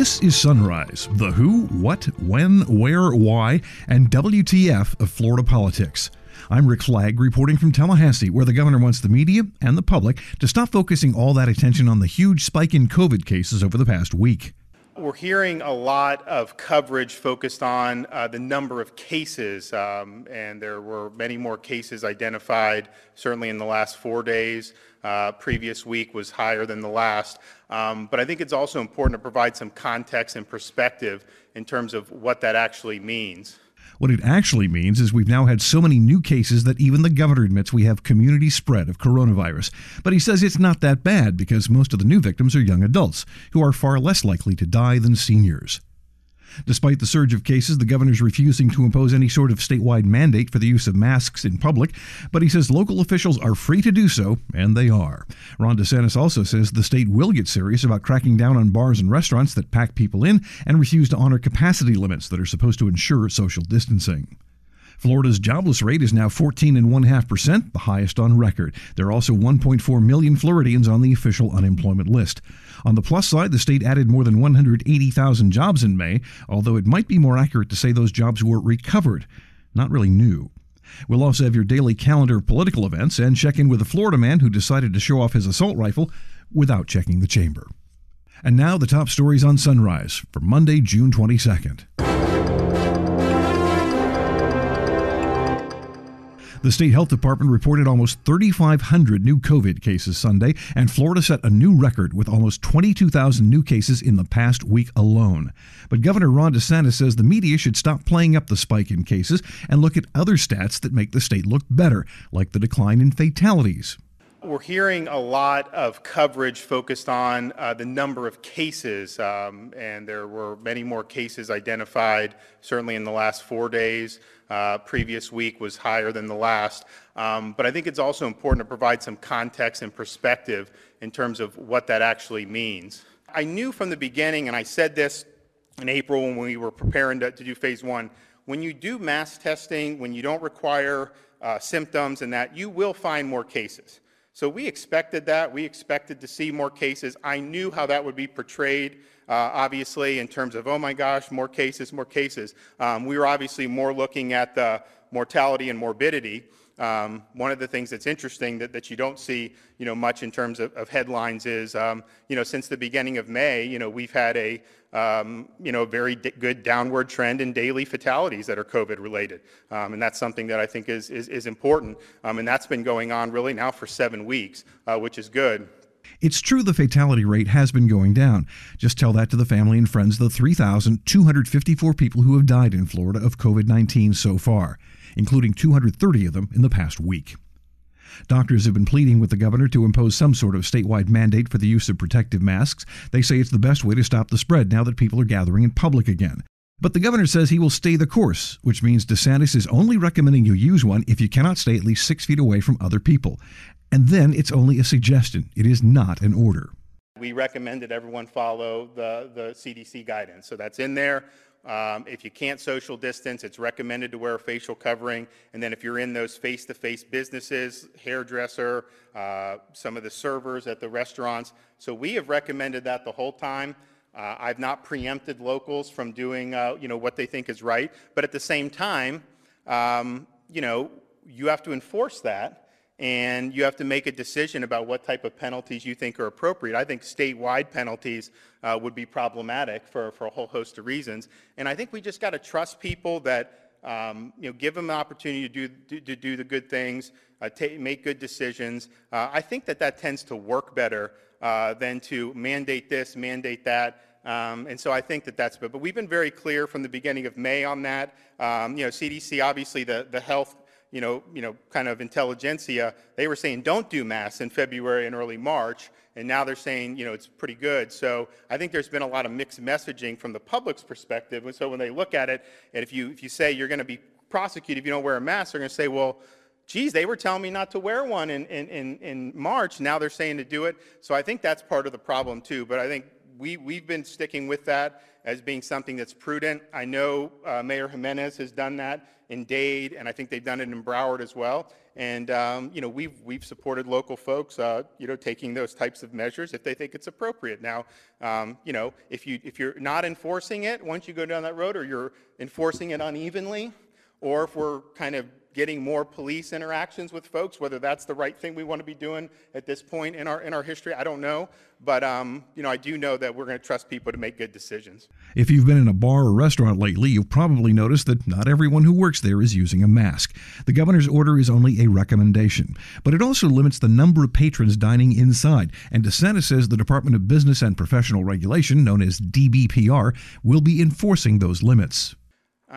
This is Sunrise, the who, what, when, where, why, and WTF of Florida politics. I'm Rick Flagg reporting from Tallahassee, where the governor wants the media and the public to stop focusing all that attention on the huge spike in COVID cases over the past week. We're hearing a lot of coverage focused on uh, the number of cases, um, and there were many more cases identified, certainly in the last four days. Uh, previous week was higher than the last. Um, but I think it's also important to provide some context and perspective in terms of what that actually means. What it actually means is we've now had so many new cases that even the governor admits we have community spread of coronavirus. But he says it's not that bad because most of the new victims are young adults who are far less likely to die than seniors. Despite the surge of cases, the governor's refusing to impose any sort of statewide mandate for the use of masks in public, but he says local officials are free to do so, and they are. Ron DeSantis also says the state will get serious about cracking down on bars and restaurants that pack people in and refuse to honor capacity limits that are supposed to ensure social distancing. Florida's jobless rate is now 14.5%, the highest on record. There are also 1.4 million Floridians on the official unemployment list. On the plus side, the state added more than 180,000 jobs in May, although it might be more accurate to say those jobs were recovered, not really new. We'll also have your daily calendar of political events and check in with a Florida man who decided to show off his assault rifle without checking the chamber. And now the top stories on Sunrise for Monday, June 22nd. The state health department reported almost 3,500 new COVID cases Sunday, and Florida set a new record with almost 22,000 new cases in the past week alone. But Governor Ron DeSantis says the media should stop playing up the spike in cases and look at other stats that make the state look better, like the decline in fatalities. We're hearing a lot of coverage focused on uh, the number of cases, um, and there were many more cases identified, certainly in the last four days. Uh, previous week was higher than the last. Um, but I think it's also important to provide some context and perspective in terms of what that actually means. I knew from the beginning, and I said this in April when we were preparing to, to do phase one, when you do mass testing, when you don't require uh, symptoms and that, you will find more cases. So we expected that. We expected to see more cases. I knew how that would be portrayed, uh, obviously, in terms of, oh my gosh, more cases, more cases. Um, we were obviously more looking at the mortality and morbidity. Um, one of the things that's interesting that, that you don't see, you know, much in terms of, of headlines is, um, you know, since the beginning of May, you know, we've had a, um, you know, very good downward trend in daily fatalities that are COVID related. Um, and that's something that I think is, is, is important. Um, and that's been going on really now for seven weeks, uh, which is good. It's true the fatality rate has been going down. Just tell that to the family and friends of the 3,254 people who have died in Florida of COVID 19 so far including 230 of them in the past week. Doctors have been pleading with the governor to impose some sort of statewide mandate for the use of protective masks. They say it's the best way to stop the spread now that people are gathering in public again. But the governor says he will stay the course, which means DeSantis is only recommending you use one if you cannot stay at least six feet away from other people. And then it's only a suggestion, it is not an order. We recommend that everyone follow the, the CDC guidance. So that's in there. Um, if you can't social distance, it's recommended to wear a facial covering. And then if you're in those face-to-face businesses, hairdresser, uh, some of the servers at the restaurants. So we have recommended that the whole time. Uh, I've not preempted locals from doing, uh, you know, what they think is right. But at the same time, um, you know, you have to enforce that and you have to make a decision about what type of penalties you think are appropriate. I think statewide penalties uh, would be problematic for, for a whole host of reasons. And I think we just got to trust people that, um, you know, give them the opportunity to do, do to do the good things, uh, make good decisions. Uh, I think that that tends to work better uh, than to mandate this, mandate that. Um, and so I think that that's good. But we've been very clear from the beginning of May on that. Um, you know, CDC, obviously the, the health you know, you know, kind of intelligentsia, they were saying don't do mass in February and early March, and now they're saying, you know, it's pretty good. So I think there's been a lot of mixed messaging from the public's perspective. And so when they look at it, and if you if you say you're going to be prosecuted if you don't wear a mask, they're going to say, well, geez, they were telling me not to wear one in, in, in, in March. Now they're saying to do it. So I think that's part of the problem too. But I think we, we've been sticking with that as being something that's prudent. I know uh, Mayor Jimenez has done that in Dade, and I think they've done it in Broward as well. And um, you know, we've we've supported local folks, uh, you know, taking those types of measures if they think it's appropriate. Now, um, you know, if you if you're not enforcing it once you go down that road, or you're enforcing it unevenly, or if we're kind of getting more police interactions with folks, whether that's the right thing we want to be doing at this point in our in our history, I don't know. But um, you know, I do know that we're going to trust people to make good decisions. If you've been in a bar or restaurant lately, you've probably noticed that not everyone who works there is using a mask. The governor's order is only a recommendation, but it also limits the number of patrons dining inside. And DeSantis says the Department of Business and Professional Regulation, known as DBPR, will be enforcing those limits.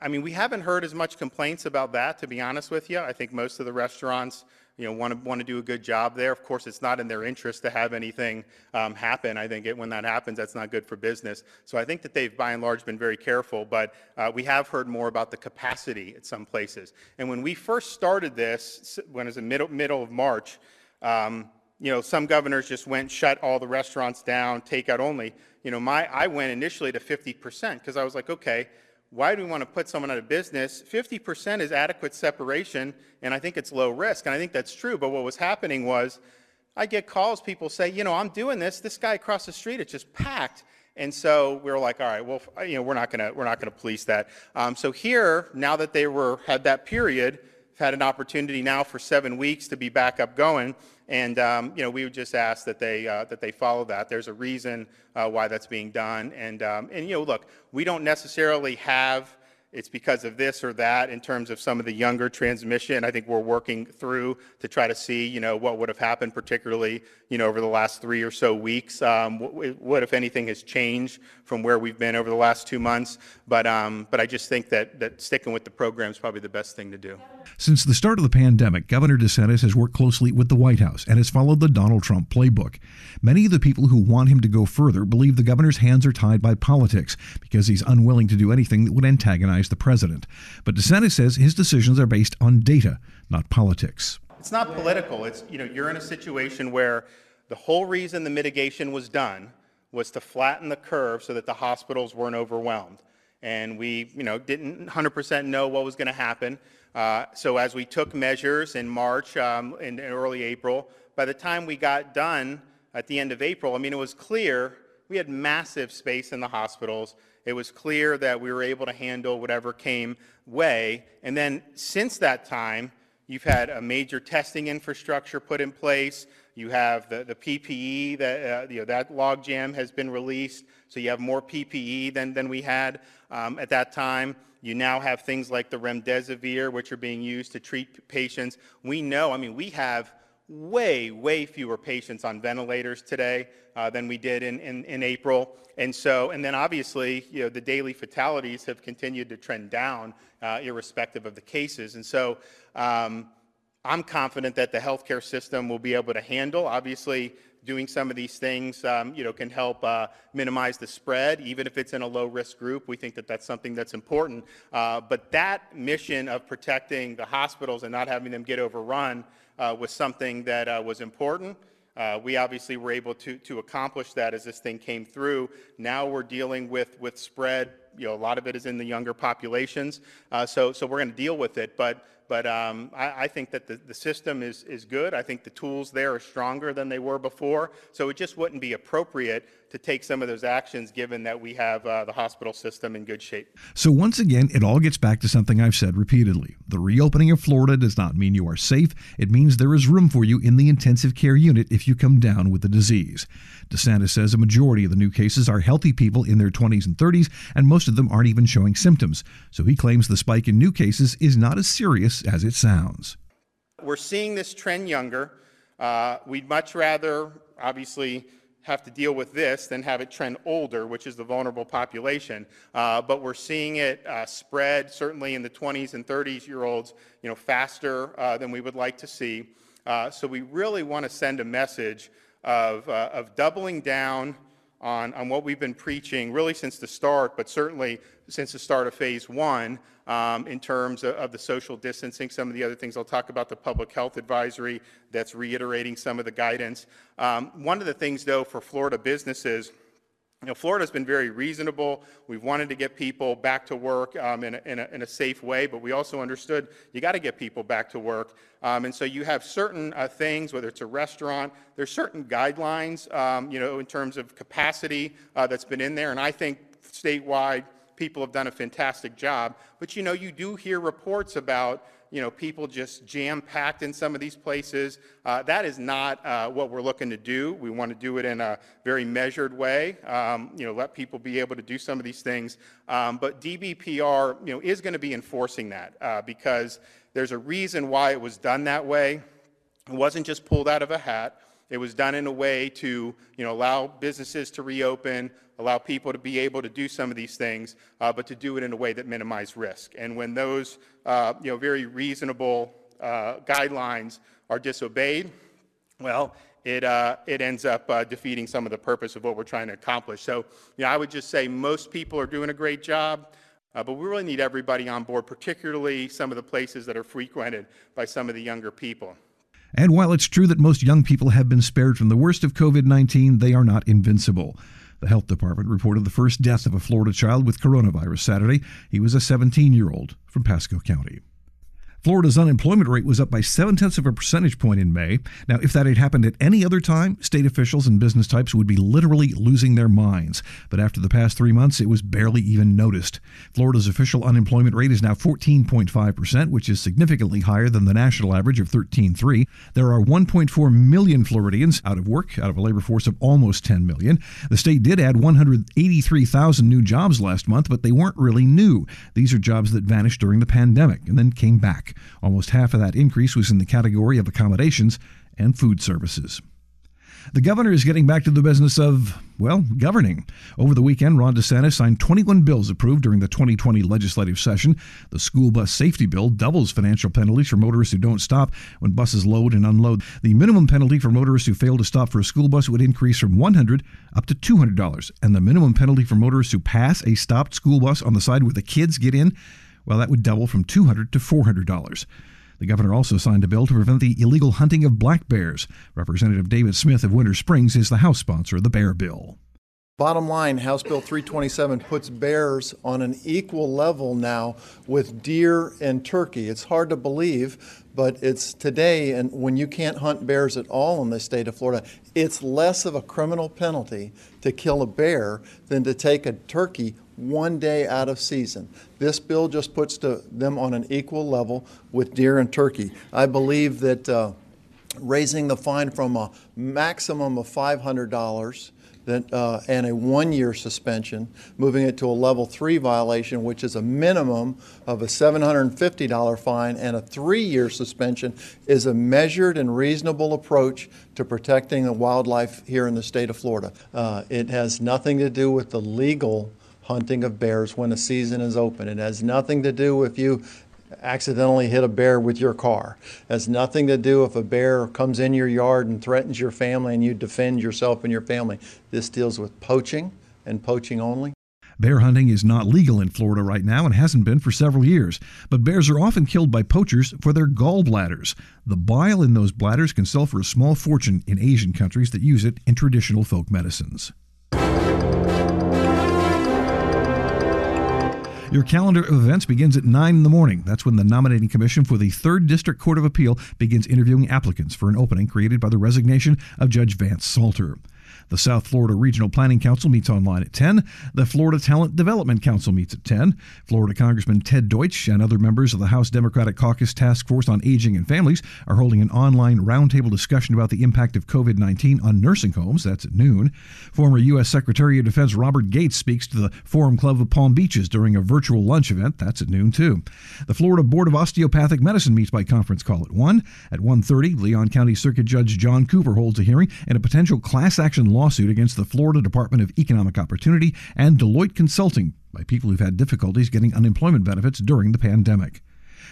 I mean, we haven't heard as much complaints about that, to be honest with you. I think most of the restaurants, you know, want to want to do a good job there. Of course, it's not in their interest to have anything um, happen. I think it, when that happens, that's not good for business. So I think that they've, by and large, been very careful. But uh, we have heard more about the capacity at some places. And when we first started this, when it was the middle middle of March. Um, you know, some governors just went, shut all the restaurants down, takeout only. You know, my I went initially to 50% because I was like, okay, why do we want to put someone out of business? 50% is adequate separation, and I think it's low risk. And I think that's true. But what was happening was I get calls, people say, you know, I'm doing this. This guy across the street, it's just packed. And so we were like, all right, well, you know, we're not to we're not to police that. Um, so here, now that they were had that period, had an opportunity now for seven weeks to be back up going. And um, you know, we would just ask that they uh, that they follow that. There's a reason uh, why that's being done. And um, and you know, look, we don't necessarily have it's because of this or that in terms of some of the younger transmission. I think we're working through to try to see, you know, what would have happened, particularly, you know, over the last three or so weeks. Um, what, what, if anything, has changed from where we've been over the last two months? But, um, but I just think that, that sticking with the program is probably the best thing to do. Since the start of the pandemic, Governor DeSantis has worked closely with the White House and has followed the Donald Trump playbook. Many of the people who want him to go further believe the governor's hands are tied by politics because he's unwilling to do anything that would antagonize the president. But DeSantis says his decisions are based on data, not politics. It's not political. It's, you know, you're in a situation where the whole reason the mitigation was done was to flatten the curve so that the hospitals weren't overwhelmed. And we, you know, didn't 100% know what was going to happen. Uh, so as we took measures in March um, in early April, by the time we got done at the end of April, I mean, it was clear we had massive space in the hospitals. It was clear that we were able to handle whatever came way. And then since that time, you've had a major testing infrastructure put in place. You have the, the PPE, that, uh, you know, that logjam has been released. So you have more PPE than, than we had um, at that time. You now have things like the remdesivir, which are being used to treat patients. We know, I mean, we have way, way fewer patients on ventilators today uh, than we did in, in, in, April. And so, and then obviously, you know, the daily fatalities have continued to trend down, uh, irrespective of the cases. And so, um, I'm confident that the healthcare system will be able to handle. Obviously, doing some of these things, um, you know, can help uh, minimize the spread, even if it's in a low-risk group. We think that that's something that's important. Uh, but that mission of protecting the hospitals and not having them get overrun was something that uh, was important. Uh, we obviously were able to, to accomplish that as this thing came through. Now we're dealing with, with spread. You know, a lot of it is in the younger populations. Uh, so, so we're going to deal with it. But but um, I, I, think that the, the system is, is good. I think the tools there are stronger than they were before. So it just wouldn't be appropriate to take some of those actions given that we have uh, the hospital system in good shape. So once again, it all gets back to something I've said repeatedly. The reopening of Florida does not mean you are safe. It means there is room for you in the intensive care unit if you come down with the disease. DeSantis says a majority of the new cases are healthy people in their 20s and 30s, and most of them aren't even showing symptoms. So he claims the spike in new cases is not as serious as it sounds. We're seeing this trend younger. Uh, we'd much rather, obviously, have to deal with this than have it trend older, which is the vulnerable population. Uh, but we're seeing it uh, spread, certainly in the 20s and 30s year olds, you know, faster uh, than we would like to see. Uh, so we really want to send a message of, uh, of doubling down on, on what we've been preaching really since the start, but certainly since the start of phase one um, in terms of, of, the social distancing, some of the other things. I'll talk about the public health advisory that's reiterating some of the guidance. Um, one of the things, though, for Florida businesses, you know, Florida's been very reasonable. We've wanted to get people back to work um, in, a, in, a, in, a, safe way, but we also understood you got to get people back to work. Um, and so you have certain uh, things, whether it's a restaurant, there's certain guidelines, um, you know, in terms of capacity uh, that's been in there. And I think statewide, people have done a fantastic job. But you know, you do hear reports about you know, people just jam packed in some of these places. Uh, that is not uh, what we're looking to do. We want to do it in a very measured way, um, you know, let people be able to do some of these things. Um, but DBPR, you know, is going to be enforcing that uh, because there's a reason why it was done that way. It wasn't just pulled out of a hat. It was done in a way to, you know, allow businesses to reopen, allow people to be able to do some of these things, uh, but to do it in a way that minimized risk. And when those, uh, you know, very reasonable uh, guidelines are disobeyed, well, it, uh, it ends up uh, defeating some of the purpose of what we're trying to accomplish. So, you know, I would just say most people are doing a great job. Uh, but we really need everybody on board, particularly some of the places that are frequented by some of the younger people. And while it's true that most young people have been spared from the worst of COVID 19, they are not invincible. The health department reported the first death of a Florida child with coronavirus Saturday. He was a 17 year old from Pasco County. Florida's unemployment rate was up by seven tenths of a percentage point in May. Now, if that had happened at any other time, state officials and business types would be literally losing their minds. But after the past three months, it was barely even noticed. Florida's official unemployment rate is now 14.5%, which is significantly higher than the national average of 13.3. There are 1.4 million Floridians out of work, out of a labor force of almost 10 million. The state did add 183,000 new jobs last month, but they weren't really new. These are jobs that vanished during the pandemic and then came back. Almost half of that increase was in the category of accommodations and food services. The governor is getting back to the business of, well, governing. Over the weekend, Ron DeSantis signed 21 bills approved during the 2020 legislative session. The school bus safety bill doubles financial penalties for motorists who don't stop when buses load and unload. The minimum penalty for motorists who fail to stop for a school bus would increase from 100 up to $200, and the minimum penalty for motorists who pass a stopped school bus on the side where the kids get in well, that would double from 200 to $400. The governor also signed a bill to prevent the illegal hunting of black bears. Representative David Smith of Winter Springs is the House sponsor of the bear bill. Bottom line, House Bill 327 puts bears on an equal level now with deer and turkey. It's hard to believe, but it's today, and when you can't hunt bears at all in the state of Florida, it's less of a criminal penalty to kill a bear than to take a turkey one day out of season. This bill just puts to them on an equal level with deer and turkey. I believe that uh, raising the fine from a maximum of $500 that, uh, and a one-year suspension, moving it to a level three violation, which is a minimum of a $750 fine and a three-year suspension, is a measured and reasonable approach to protecting the wildlife here in the state of Florida. Uh, it has nothing to do with the legal hunting of bears when the season is open. It has nothing to do if you accidentally hit a bear with your car. It has nothing to do if a bear comes in your yard and threatens your family and you defend yourself and your family. This deals with poaching and poaching only. Bear hunting is not legal in Florida right now and hasn't been for several years, but bears are often killed by poachers for their gallbladders. The bile in those bladders can sell for a small fortune in Asian countries that use it in traditional folk medicines. Your calendar of events begins at 9 in the morning. That's when the nominating commission for the 3rd District Court of Appeal begins interviewing applicants for an opening created by the resignation of Judge Vance Salter. The South Florida Regional Planning Council meets online at 10. The Florida Talent Development Council meets at 10. Florida Congressman Ted Deutch and other members of the House Democratic Caucus Task Force on Aging and Families are holding an online roundtable discussion about the impact of COVID 19 on nursing homes. That's at noon. Former U.S. Secretary of Defense Robert Gates speaks to the Forum Club of Palm Beaches during a virtual lunch event. That's at noon, too. The Florida Board of Osteopathic Medicine meets by conference call at 1. At 1.30, Leon County Circuit Judge John Cooper holds a hearing in a potential class action lawsuit against the Florida Department of Economic Opportunity and Deloitte Consulting by people who've had difficulties getting unemployment benefits during the pandemic.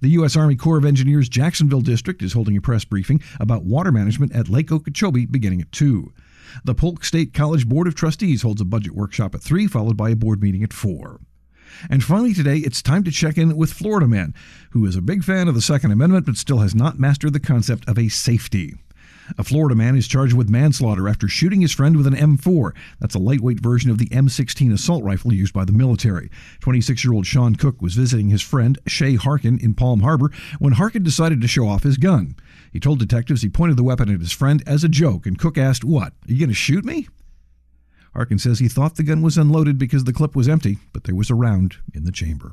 The U.S. Army Corps of Engineers Jacksonville District is holding a press briefing about water management at Lake Okeechobee beginning at 2. The Polk State College Board of Trustees holds a budget workshop at 3, followed by a board meeting at 4. And finally, today, it's time to check in with Florida Man, who is a big fan of the Second Amendment but still has not mastered the concept of a safety. A Florida man is charged with manslaughter after shooting his friend with an M4. That's a lightweight version of the M16 assault rifle used by the military. 26 year old Sean Cook was visiting his friend Shay Harkin in Palm Harbor when Harkin decided to show off his gun. He told detectives he pointed the weapon at his friend as a joke, and Cook asked, What? Are you going to shoot me? Harkin says he thought the gun was unloaded because the clip was empty, but there was a round in the chamber.